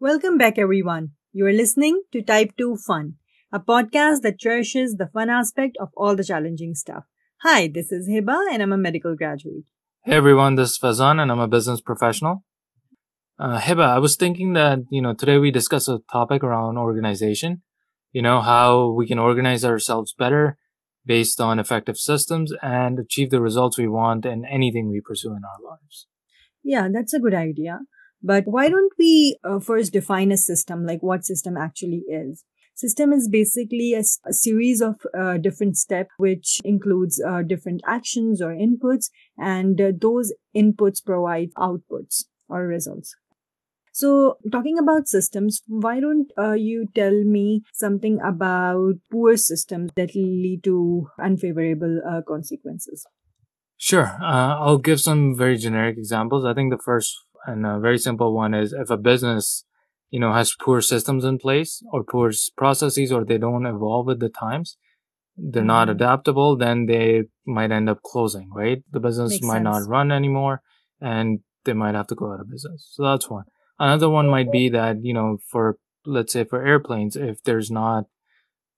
Welcome back, everyone. You are listening to Type 2 Fun, a podcast that cherishes the fun aspect of all the challenging stuff. Hi, this is Hiba, and I'm a medical graduate. Hey everyone, this is Fazan, and I'm a business professional. Uh, Hiba, I was thinking that, you know, today we discuss a topic around organization. You know, how we can organize ourselves better based on effective systems and achieve the results we want in anything we pursue in our lives. Yeah, that's a good idea. But why don't we uh, first define a system, like what system actually is? System is basically a, a series of uh, different steps, which includes uh, different actions or inputs, and uh, those inputs provide outputs or results. So, talking about systems, why don't uh, you tell me something about poor systems that lead to unfavorable uh, consequences? Sure. Uh, I'll give some very generic examples. I think the first and a very simple one is if a business, you know, has poor systems in place or poor processes or they don't evolve with the times, they're mm-hmm. not adaptable, then they might end up closing, right? The business Makes might sense. not run anymore and they might have to go out of business. So that's one. Another one might be that, you know, for, let's say for airplanes, if there's not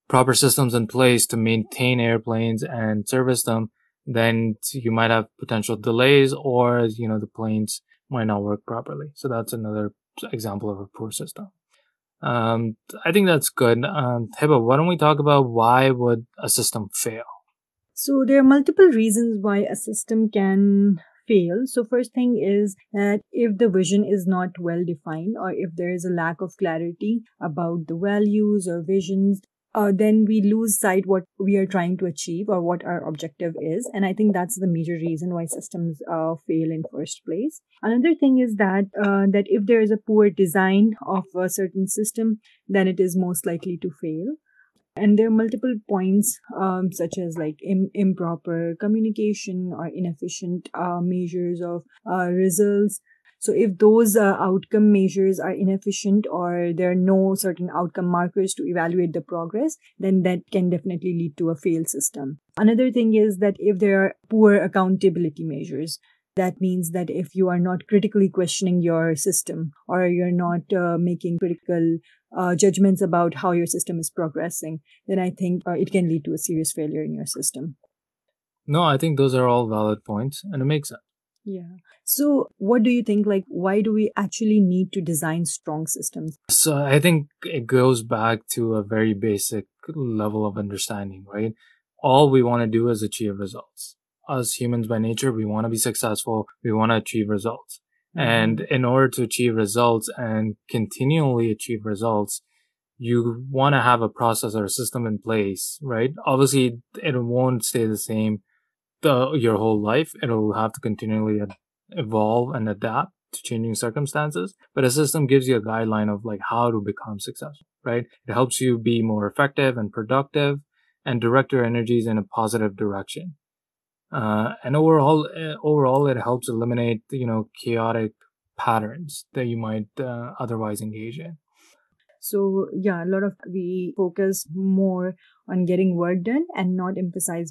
proper systems in place to maintain airplanes and service them, then you might have potential delays or, you know, the planes might not work properly. So that's another example of a poor system. Um, I think that's good. Um, Hiba, why don't we talk about why would a system fail? So there are multiple reasons why a system can fail. So first thing is that if the vision is not well defined or if there is a lack of clarity about the values or visions, uh, then we lose sight what we are trying to achieve or what our objective is. And i think that's the major reason why systems uh, fail in first place. Another thing is that uh, that if there is a poor design of a certain system then it is most likely to fail. And there are multiple points um, such as like Im- improper communication or inefficient uh, measures of uh, results so if those uh, outcome measures are inefficient or there are no certain outcome markers to evaluate the progress, then that can definitely lead to a failed system. Another thing is that if there are poor accountability measures, that means that if you are not critically questioning your system or you're not uh, making critical uh, judgments about how your system is progressing, then I think uh, it can lead to a serious failure in your system. No, I think those are all valid points and it makes sense. Yeah. So, what do you think? Like, why do we actually need to design strong systems? So, I think it goes back to a very basic level of understanding, right? All we want to do is achieve results. As humans by nature, we want to be successful. We want to achieve results. Mm-hmm. And in order to achieve results and continually achieve results, you want to have a process or a system in place, right? Obviously, it won't stay the same the, your whole life. It'll have to continually evolve and adapt to changing circumstances. But a system gives you a guideline of like how to become successful, right? It helps you be more effective and productive and direct your energies in a positive direction. Uh, and overall, uh, overall, it helps eliminate, you know, chaotic patterns that you might uh, otherwise engage in. So yeah, a lot of we focus more on getting work done and not emphasize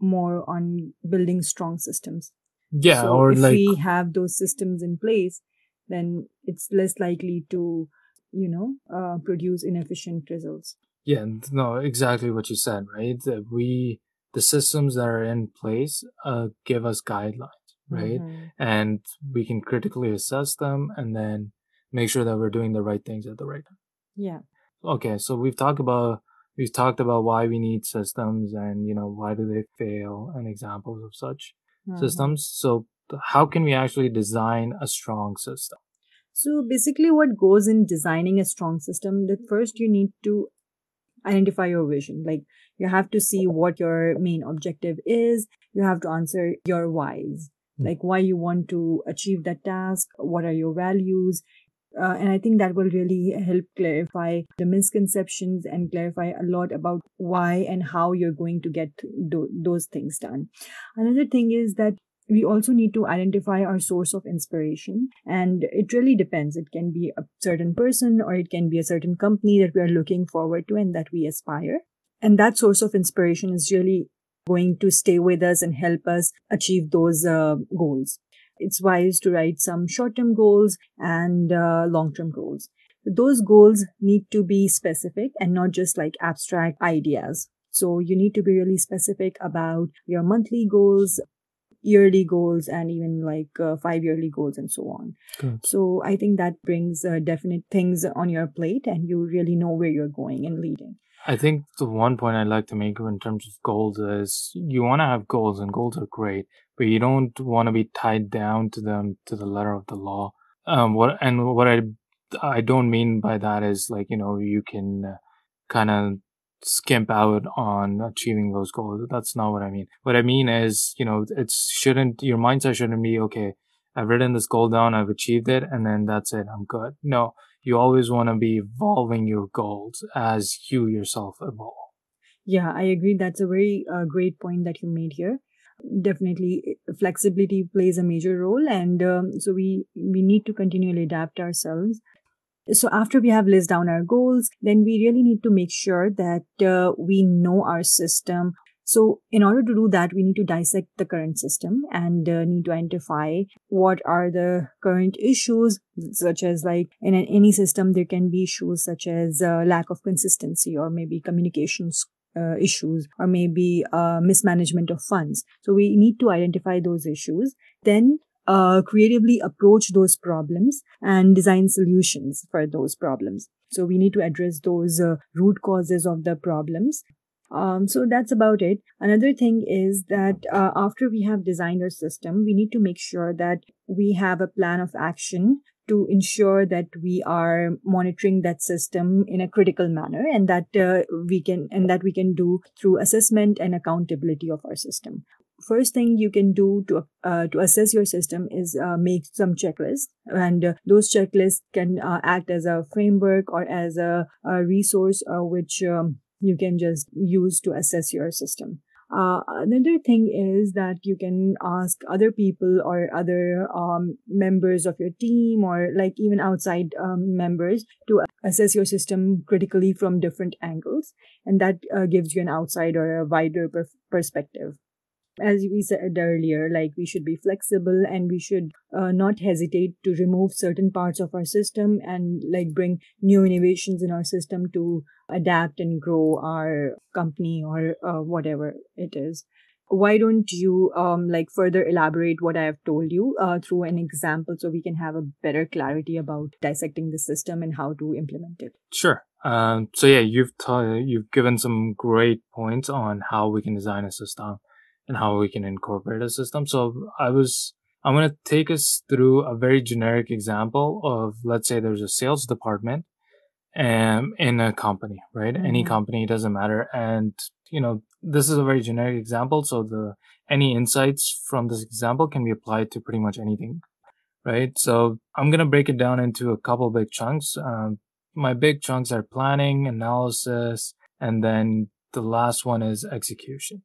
more on building strong systems. Yeah, so or if like we have those systems in place, then it's less likely to, you know, uh, produce inefficient results. Yeah, no, exactly what you said, right? That we the systems that are in place uh, give us guidelines, right? Mm-hmm. And we can critically assess them and then make sure that we're doing the right things at the right time. Yeah. Okay, so we've talked about we've talked about why we need systems and you know why do they fail and examples of such mm-hmm. systems. So how can we actually design a strong system? So basically what goes in designing a strong system that first you need to identify your vision. Like you have to see what your main objective is. You have to answer your whys. Hmm. like why you want to achieve that task. What are your values uh, and I think that will really help clarify the misconceptions and clarify a lot about why and how you're going to get do- those things done. Another thing is that we also need to identify our source of inspiration. And it really depends. It can be a certain person or it can be a certain company that we are looking forward to and that we aspire. And that source of inspiration is really going to stay with us and help us achieve those uh, goals it's wise to write some short term goals and uh, long term goals. those goals need to be specific and not just like abstract ideas. So you need to be really specific about your monthly goals, yearly goals, and even like uh, five yearly goals and so on. Good. So I think that brings uh, definite things on your plate and you really know where you're going and leading. I think the one point I'd like to make in terms of goals is you want to have goals and goals are great, but you don't want to be tied down to them to the letter of the law. Um, what, and what I, I don't mean by that is like, you know, you can uh, kind of skimp out on achieving those goals. That's not what I mean. What I mean is, you know, it shouldn't, your mindset shouldn't be, okay, I've written this goal down, I've achieved it, and then that's it, I'm good. No, you always want to be evolving your goals as you yourself evolve. Yeah, I agree. That's a very uh, great point that you made here. Definitely, flexibility plays a major role, and um, so we we need to continually adapt ourselves. So after we have listed down our goals, then we really need to make sure that uh, we know our system, so in order to do that, we need to dissect the current system and uh, need to identify what are the current issues, such as like in any system, there can be issues such as uh, lack of consistency or maybe communications uh, issues or maybe uh, mismanagement of funds. So we need to identify those issues. Then uh, creatively approach those problems and design solutions for those problems. So we need to address those uh, root causes of the problems um, so that's about it. Another thing is that uh, after we have designed our system, we need to make sure that we have a plan of action to ensure that we are monitoring that system in a critical manner and that uh, we can and that we can do through assessment and accountability of our system first thing you can do to uh, to assess your system is uh, make some checklists and uh, those checklists can uh, act as a framework or as a, a resource uh, which um, you can just use to assess your system. Uh, another thing is that you can ask other people or other um, members of your team or like even outside um, members to assess your system critically from different angles. And that uh, gives you an outside or a wider per- perspective as we said earlier, like we should be flexible and we should uh, not hesitate to remove certain parts of our system and like bring new innovations in our system to adapt and grow our company or uh, whatever it is. Why don't you um like further elaborate what I have told you uh, through an example so we can have a better clarity about dissecting the system and how to implement it? Sure. Um, so yeah, you've t- you've given some great points on how we can design a system and how we can incorporate a system. So I was, I'm going to take us through a very generic example of, let's say there's a sales department um, in a company, right? Mm-hmm. Any company, doesn't matter. And, you know, this is a very generic example. So the, any insights from this example can be applied to pretty much anything, right? So I'm going to break it down into a couple big chunks. Um, my big chunks are planning, analysis, and then the last one is execution.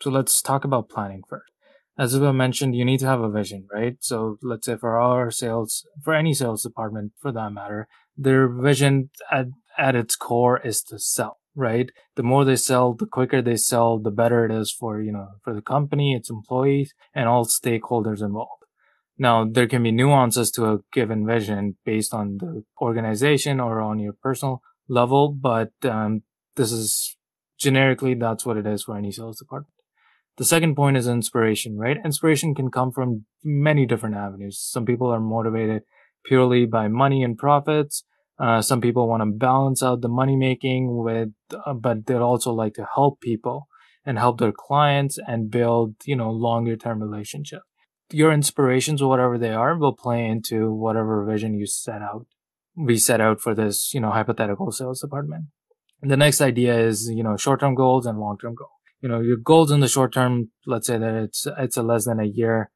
So let's talk about planning first. As I mentioned, you need to have a vision, right? So let's say for our sales, for any sales department for that matter, their vision at, at its core is to sell, right? The more they sell, the quicker they sell, the better it is for, you know, for the company, its employees, and all stakeholders involved. Now, there can be nuances to a given vision based on the organization or on your personal level, but um, this is generically that's what it is for any sales department. The second point is inspiration, right? Inspiration can come from many different avenues. Some people are motivated purely by money and profits. Uh, some people want to balance out the money making with, uh, but they'd also like to help people and help their clients and build, you know, longer term relationship. Your inspirations, whatever they are, will play into whatever vision you set out. We set out for this, you know, hypothetical sales department. And the next idea is, you know, short term goals and long term goals you know, your goals in the short term, let's say that it's, it's a less than a year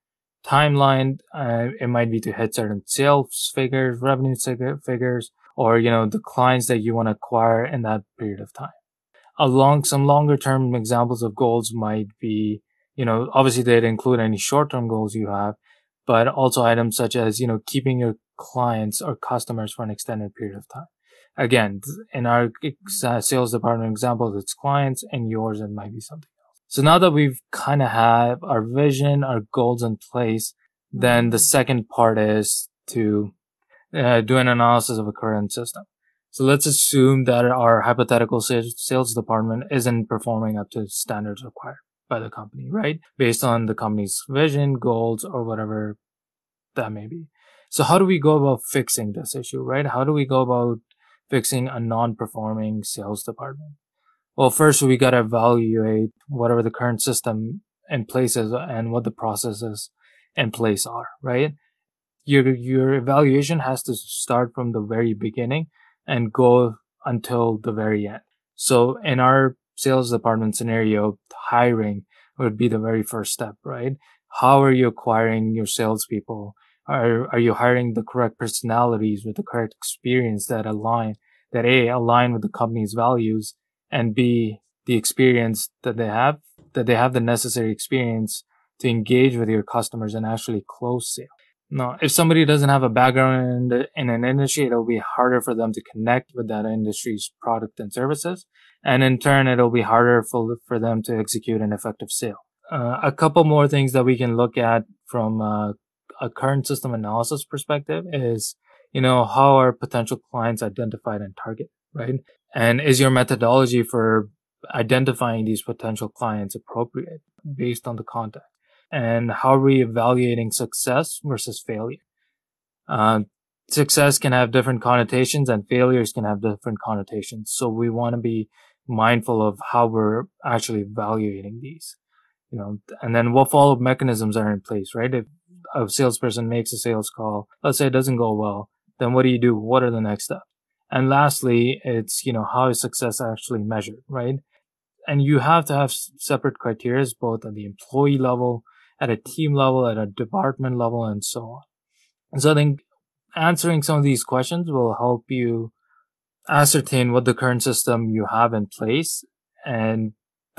timeline. Uh, it might be to hit certain sales figures, revenue figures, or, you know, the clients that you want to acquire in that period of time. Along some longer term examples of goals might be, you know, obviously they'd include any short term goals you have, but also items such as, you know, keeping your clients or customers for an extended period of time again, in our uh, sales department example, it's clients and yours, it might be something else. So now that we've kind of have our vision, our goals in place, then the second part is to uh, do an analysis of a current system. So let's assume that our hypothetical sales department isn't performing up to standards required by the company, right? Based on the company's vision, goals, or whatever that may be. So how do we go about fixing this issue, right? How do we go about fixing a non-performing sales department? Well, first we got to evaluate whatever the current system in place is and what the processes in place are, right? Your, your evaluation has to start from the very beginning and go until the very end. So in our sales department scenario, hiring would be the very first step, right? How are you acquiring your salespeople? Are, are you hiring the correct personalities with the correct experience that align, that A, align with the company's values and B, the experience that they have, that they have the necessary experience to engage with your customers and actually close sales. Now, if somebody doesn't have a background in, in an industry, it'll be harder for them to connect with that industry's product and services. And in turn, it'll be harder for, for them to execute an effective sale. Uh, a couple more things that we can look at from uh, a current system analysis perspective is, you know, how are potential clients identified and targeted, right? And is your methodology for identifying these potential clients appropriate based on the context? and how are we evaluating success versus failure? Uh, success can have different connotations and failures can have different connotations. So we want to be mindful of how we're actually evaluating these, you know, and then what follow-up mechanisms are in place, right? If a salesperson makes a sales call, let's say it doesn't go well, then what do you do? What are the next steps? And lastly, it's, you know, how is success actually measured, right? And you have to have separate criteria both at the employee level at a team level, at a department level, and so on. And so I think answering some of these questions will help you ascertain what the current system you have in place and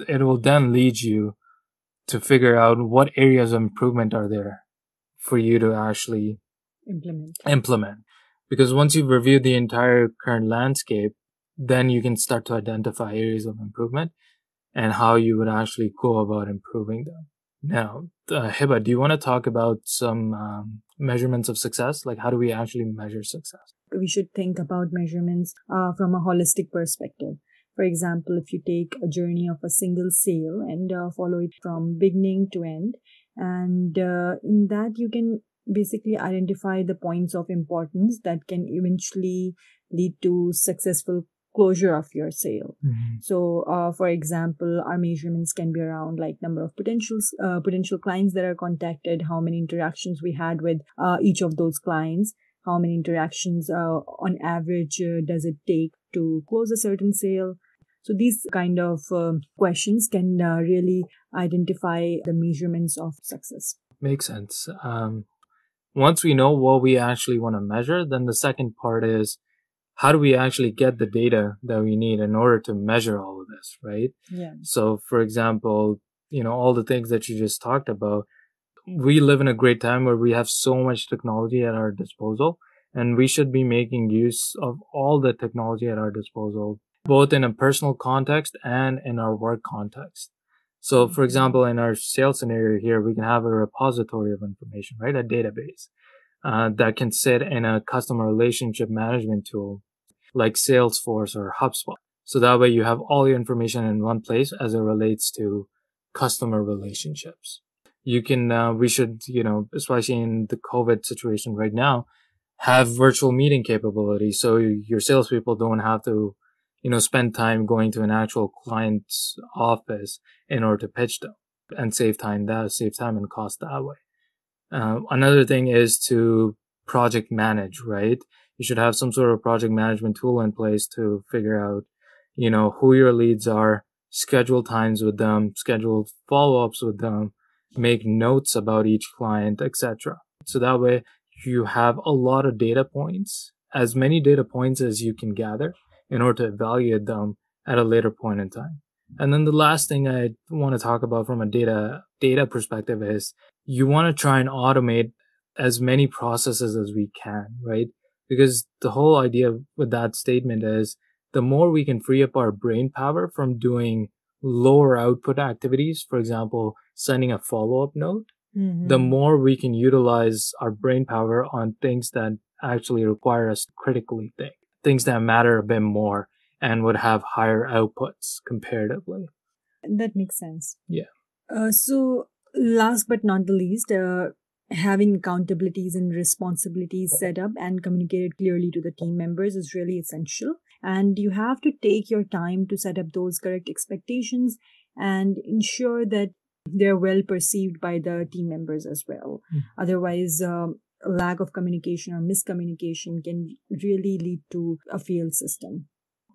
it will then lead you to figure out what areas of improvement are there for you to actually implement implement because once you've reviewed the entire current landscape then you can start to identify areas of improvement and how you would actually go about improving them now, uh, Hiba, do you want to talk about some um, measurements of success? Like, how do we actually measure success? We should think about measurements uh, from a holistic perspective. For example, if you take a journey of a single sale and uh, follow it from beginning to end, and uh, in that you can basically identify the points of importance that can eventually lead to successful closure of your sale. Mm-hmm. So, uh, for example, our measurements can be around like number of potential uh, potential clients that are contacted, how many interactions we had with uh, each of those clients, how many interactions uh, on average uh, does it take to close a certain sale. So these kind of um, questions can uh, really identify the measurements of success. Makes sense. Um, once we know what we actually want to measure, then the second part is how do we actually get the data that we need in order to measure all of this, right? Yeah. So, for example, you know, all the things that you just talked about, mm. we live in a great time where we have so much technology at our disposal and we should be making use of all the technology at our disposal, both in a personal context and in our work context. So, for example, in our sales scenario here, we can have a repository of information, right? A database uh, that can sit in a customer relationship management tool like Salesforce or HubSpot. So that way you have all your information in one place as it relates to customer relationships. You can, uh, we should, you know, especially in the COVID situation right now, have virtual meeting capability. So your salespeople don't have to, you know, spend time going to an actual client's office in order to pitch them and save time that, save time and cost that way. Uh, another thing is to project manage, right? You should have some sort of project management tool in place to figure out, you know, who your leads are, schedule times with them, schedule follow-ups with them, make notes about each client, etc. So that way you have a lot of data points, as many data points as you can gather in order to evaluate them at a later point in time. And then the last thing I want to talk about from a data data perspective is you want to try and automate as many processes as we can, right? Because the whole idea with that statement is the more we can free up our brain power from doing lower output activities, for example, sending a follow up note Mhm. the more we can utilize our brain power on things that actually require us to critically think, things that matter a bit more and would have higher outputs comparatively. That makes sense. Yeah. Uh, so, last but not the least, uh, having accountabilities and responsibilities set up and communicated clearly to the team members is really essential. And you have to take your time to set up those correct expectations and ensure that they're well perceived by the team members as well. Mm. Otherwise, um, lack of communication or miscommunication can really lead to a failed system.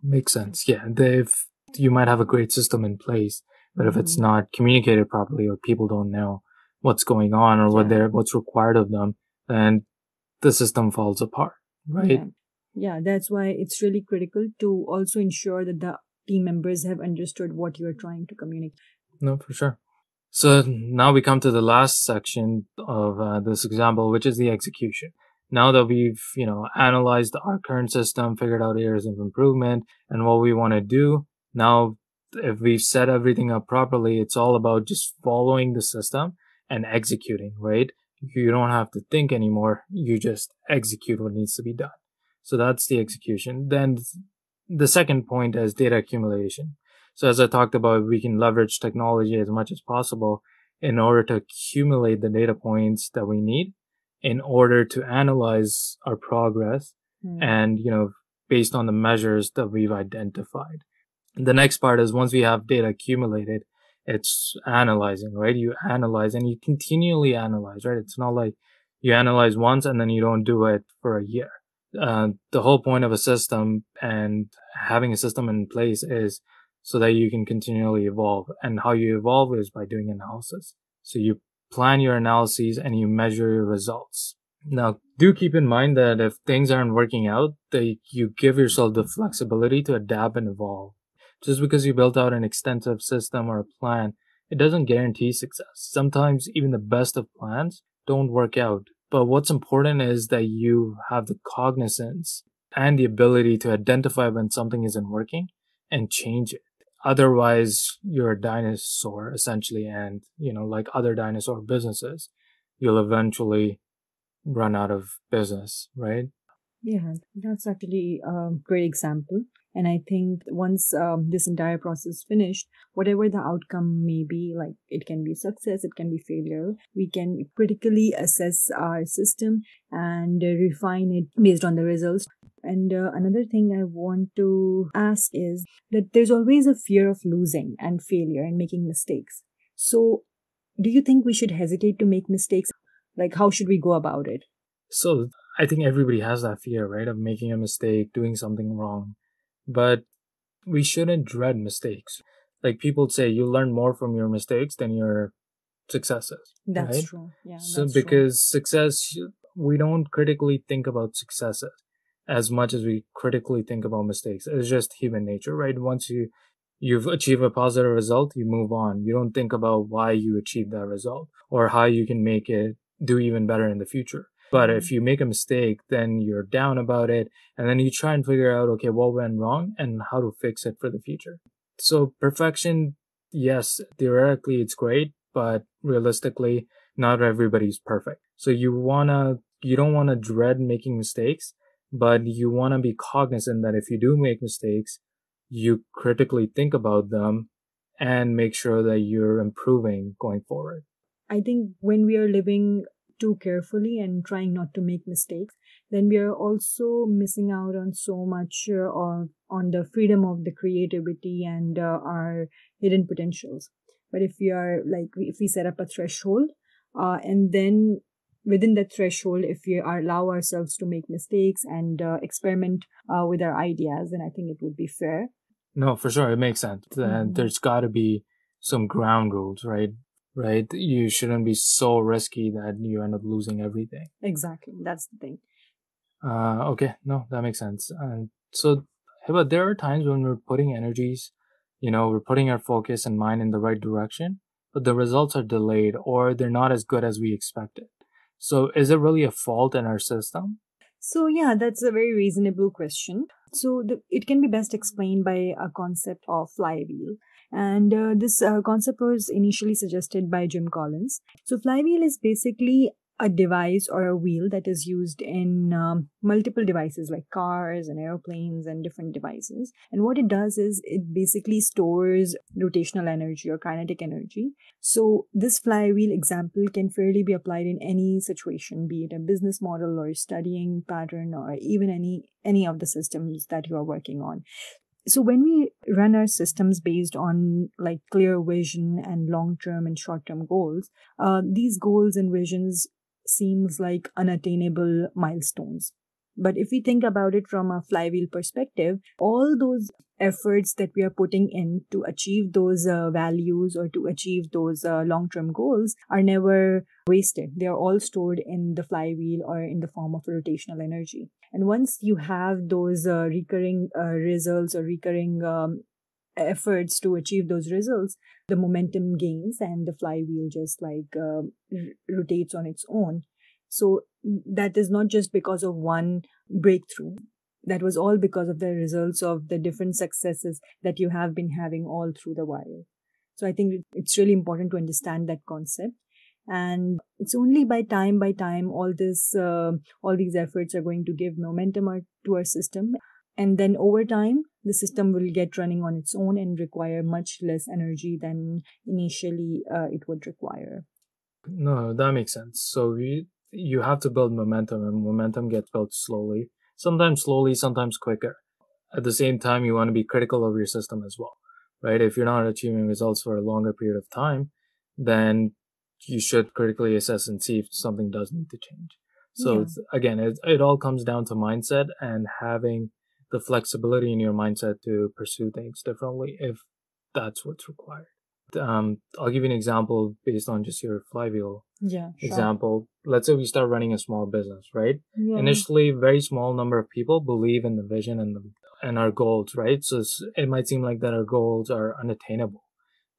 Makes sense. Yeah. They've, you might have a great system in place, but if it's Mhm. not communicated properly or people don't know what's going on or what they're, what's required of them, then the system falls apart, right? Yeah. yeah, that's why it's really critical to also ensure that the team members have understood what you are trying to communicate. No, for sure. So now we come to the last section of uh, this example, which is the execution. Now that we've, you know, analyzed our current system, figured out areas of improvement and what we want to do, now if we've set everything up properly, it's all about just following the system and executing, right? You don't have to think anymore. You just execute what needs to be done. So that's the execution. Then the second point is data accumulation. So as I talked about, we can leverage technology as much as possible in order to accumulate the data points that we need in order to analyze our progress Hmm. and, you know, based on the measures that we've identified. The next part is once we have data accumulated, it's analyzing, right? You analyze and you continually analyze, right? It's not like you analyze once and then you don't do it for a year. Uh, the whole point of a system and having a system in place is so that you can continually evolve. And how you evolve is by doing analysis. So you plan your analyses and you measure your results. Now, do keep in mind that if things aren't working out, that you give yourself the flexibility to adapt and evolve. Just because you built out an extensive system or a plan, it doesn't guarantee success. Sometimes even the best of plans don't work out. But what's important is that you have the cognizance and the ability to identify when something isn't working and change it. Otherwise, you're a dinosaur essentially. And, you know, like other dinosaur businesses, you'll eventually run out of business, right? Yeah, that's actually a great example. And I think once um, this entire process finished, whatever the outcome may be, like it can be success, it can be failure, we can critically assess our system and refine it based on the results. And uh, another thing I want to ask is that there's always a fear of losing and failure and making mistakes. So, do you think we should hesitate to make mistakes? Like, how should we go about it? So I think everybody has that fear, right? Of making a mistake, doing something wrong. But we shouldn't dread mistakes. Like people say, you learn more from your mistakes than your successes. That's right? true. Yeah. So that's true. because success, we don't critically think about successes as much as we critically think about mistakes. It's just human nature, right? Once you, you've achieved a positive result, you move on. You don't think about why you achieved that result or how you can make it do even better in the future. But if mm-hmm. you make a mistake, then you're down about it. And then you try and figure out, okay, what went wrong and how to fix it for the future. So perfection, yes, theoretically it's great, but realistically, not everybody's perfect. So you wanna, you don't wanna dread making mistakes, but you wanna be cognizant that if you do make mistakes, you critically think about them and make sure that you're improving going forward. I think when we are living too carefully and trying not to make mistakes, then we are also missing out on so much uh, of, on the freedom of the creativity and uh, our hidden potentials. But if we are like, if we set up a threshold, uh, and then within that threshold, if we are, allow ourselves to make mistakes and uh, experiment uh, with our ideas, then I think it would be fair. No, for sure. It makes sense. And Mhm. there's got to be some ground rules, right? Right. You shouldn't be so risky that you end up losing everything. Exactly. That's the thing. Uh, okay. No, that makes sense. And so, but there are times when we're putting energies, you know, we're putting our focus and mind in the right direction, but the results are delayed or they're not as good as we expected. So is it really a fault in our system? So, yeah, that's a very reasonable question. So the, it can be best explained by a concept of flywheel. And uh, this uh, concept was initially suggested by Jim Collins. So flywheel is basically a device or a wheel that is used in um, multiple devices like cars and airplanes and different devices. And what it does is it basically stores rotational energy or kinetic energy. So this flywheel example can fairly be applied in any situation, be it a business model or studying pattern or even any any of the systems that you are working on. So when we run our systems based on like clear vision and long term and short term goals, uh, these goals and visions seems like unattainable milestones. But if we think about it from a flywheel perspective, all those efforts that we are putting in to achieve those uh, values or to achieve those uh, long term goals are never wasted. They are all stored in the flywheel or in the form of rotational energy. And once you have those uh, recurring uh, results or recurring um, efforts to achieve those results, the momentum gains and the flywheel just like uh, rotates on its own. So that is not just because of one breakthrough. That was all because of the results of the different successes that you have been having all through the while. So I think it's really important to understand that concept. And it's only by time by time all this, uh, all these efforts are going to give momentum to our system. And then over time, the system will get running on its own and require much less energy than initially uh, it would require. No, that makes sense. So we, you have to build momentum, and momentum gets built slowly. Sometimes slowly, sometimes quicker. At the same time, you want to be critical of your system as well, right? If you're not achieving results for a longer period of time, then you should critically assess and see if something does need to change. So yeah. again, it, it all comes down to mindset and having the flexibility in your mindset to pursue things differently if that's what's required. Um, I'll give you an example based on just your flywheel yeah, sure. example. Let's say we start running a small business, right? Yeah. Initially, very small number of people believe in the vision and the, and our goals, right? So it might seem like that our goals are unattainable.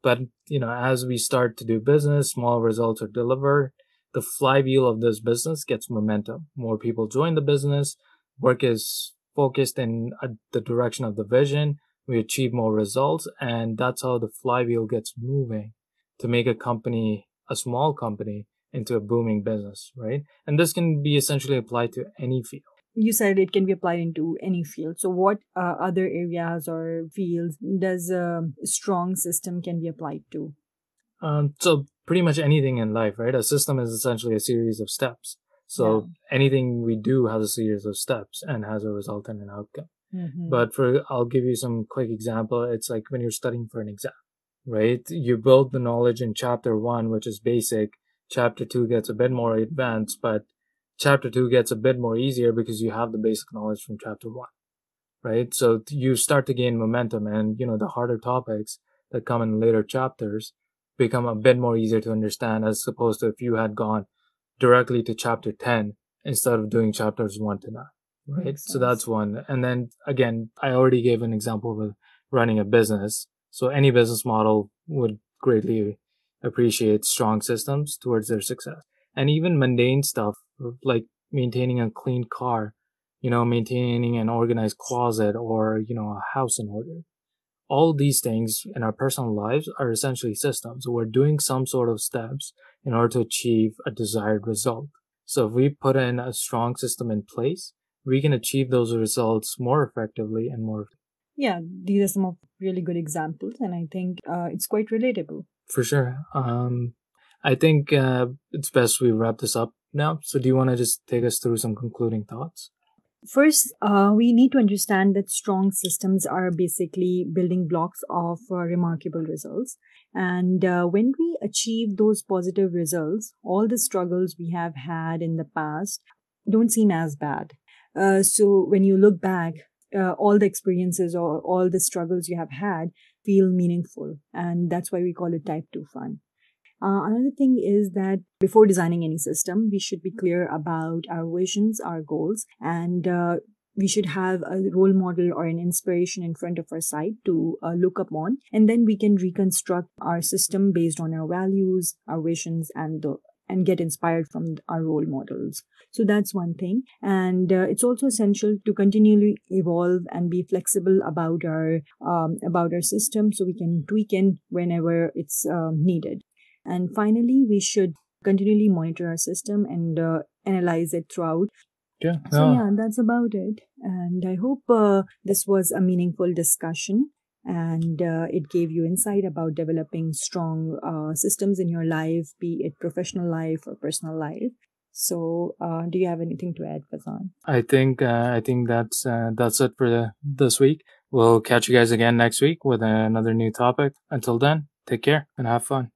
But, you know, as we start to do business, small results are delivered. The flywheel of this business gets momentum. More people join the business. Work is focused in uh, the direction of the vision, we achieve more results. And that's how the flywheel gets moving to make a company, a small company into a booming business, right? And this can be essentially applied to any field. You said it can be applied into any field. So, what uh, other areas or fields does a strong system can be applied to? Um, so pretty much anything in life, right? A system is essentially a series of steps. So yeah. anything we do has a series of steps and has a result and an outcome. Mm-hmm. But for, I'll give you some quick example. It's like when you're studying for an exam, right? You build the knowledge in chapter one, which is basic. Chapter two gets a bit more advanced, but chapter two gets a bit more easier because you have the basic knowledge from chapter one, right? So you start to gain momentum and, you know, the harder topics that come in later chapters become a bit more easier to understand as opposed to if you had gone directly to chapter 10 instead of doing chapters 1 to 9 right? So that's one. And then again i already gave an example with running a business. So any business model would greatly appreciate strong systems towards their success. And even mundane stuff like maintaining a clean car you know maintaining an organized closet or you know a house in order. All these things in our personal lives are essentially systems. We're doing some sort of steps in order to achieve a desired result. So if we put in a strong system in place, we can achieve those results more effectively and more. Yeah, these are some of really good examples, and I think uh, it's quite relatable. For sure. Um, I think uh, it's best we wrap this up now. So, do you want to just take us through some concluding thoughts? First, uh, we need to understand that strong systems are basically building blocks of uh, remarkable results. And uh, when we achieve those positive results, all the struggles we have had in the past don't seem as bad. Uh, so when you look back, uh, all the experiences or all the struggles you have had feel meaningful. And that's why we call it type 2 fun. Uh, another thing is that before designing any system, we should be clear about our visions, our goals, and uh, we should have a role model or an inspiration in front of our sight to uh, look upon. And then we can reconstruct our system based on our values, our visions, and the and get inspired from our role models. So that's one thing. And uh, it's also essential to continually evolve and be flexible about our, um, about our system so we can tweak in whenever it's um, needed. And finally, we should continually monitor our system and uh, analyze it throughout. Yeah. So yeah, that's about it. And I hope uh, this was a meaningful discussion and uh, it gave you insight about developing strong uh, systems in your life, be it professional life or personal life. So, uh, do you have anything to add, Fazan? I think uh, I think that's uh, that's it for the, this week. We'll catch you guys again next week with another new topic. Until then, take care and have fun.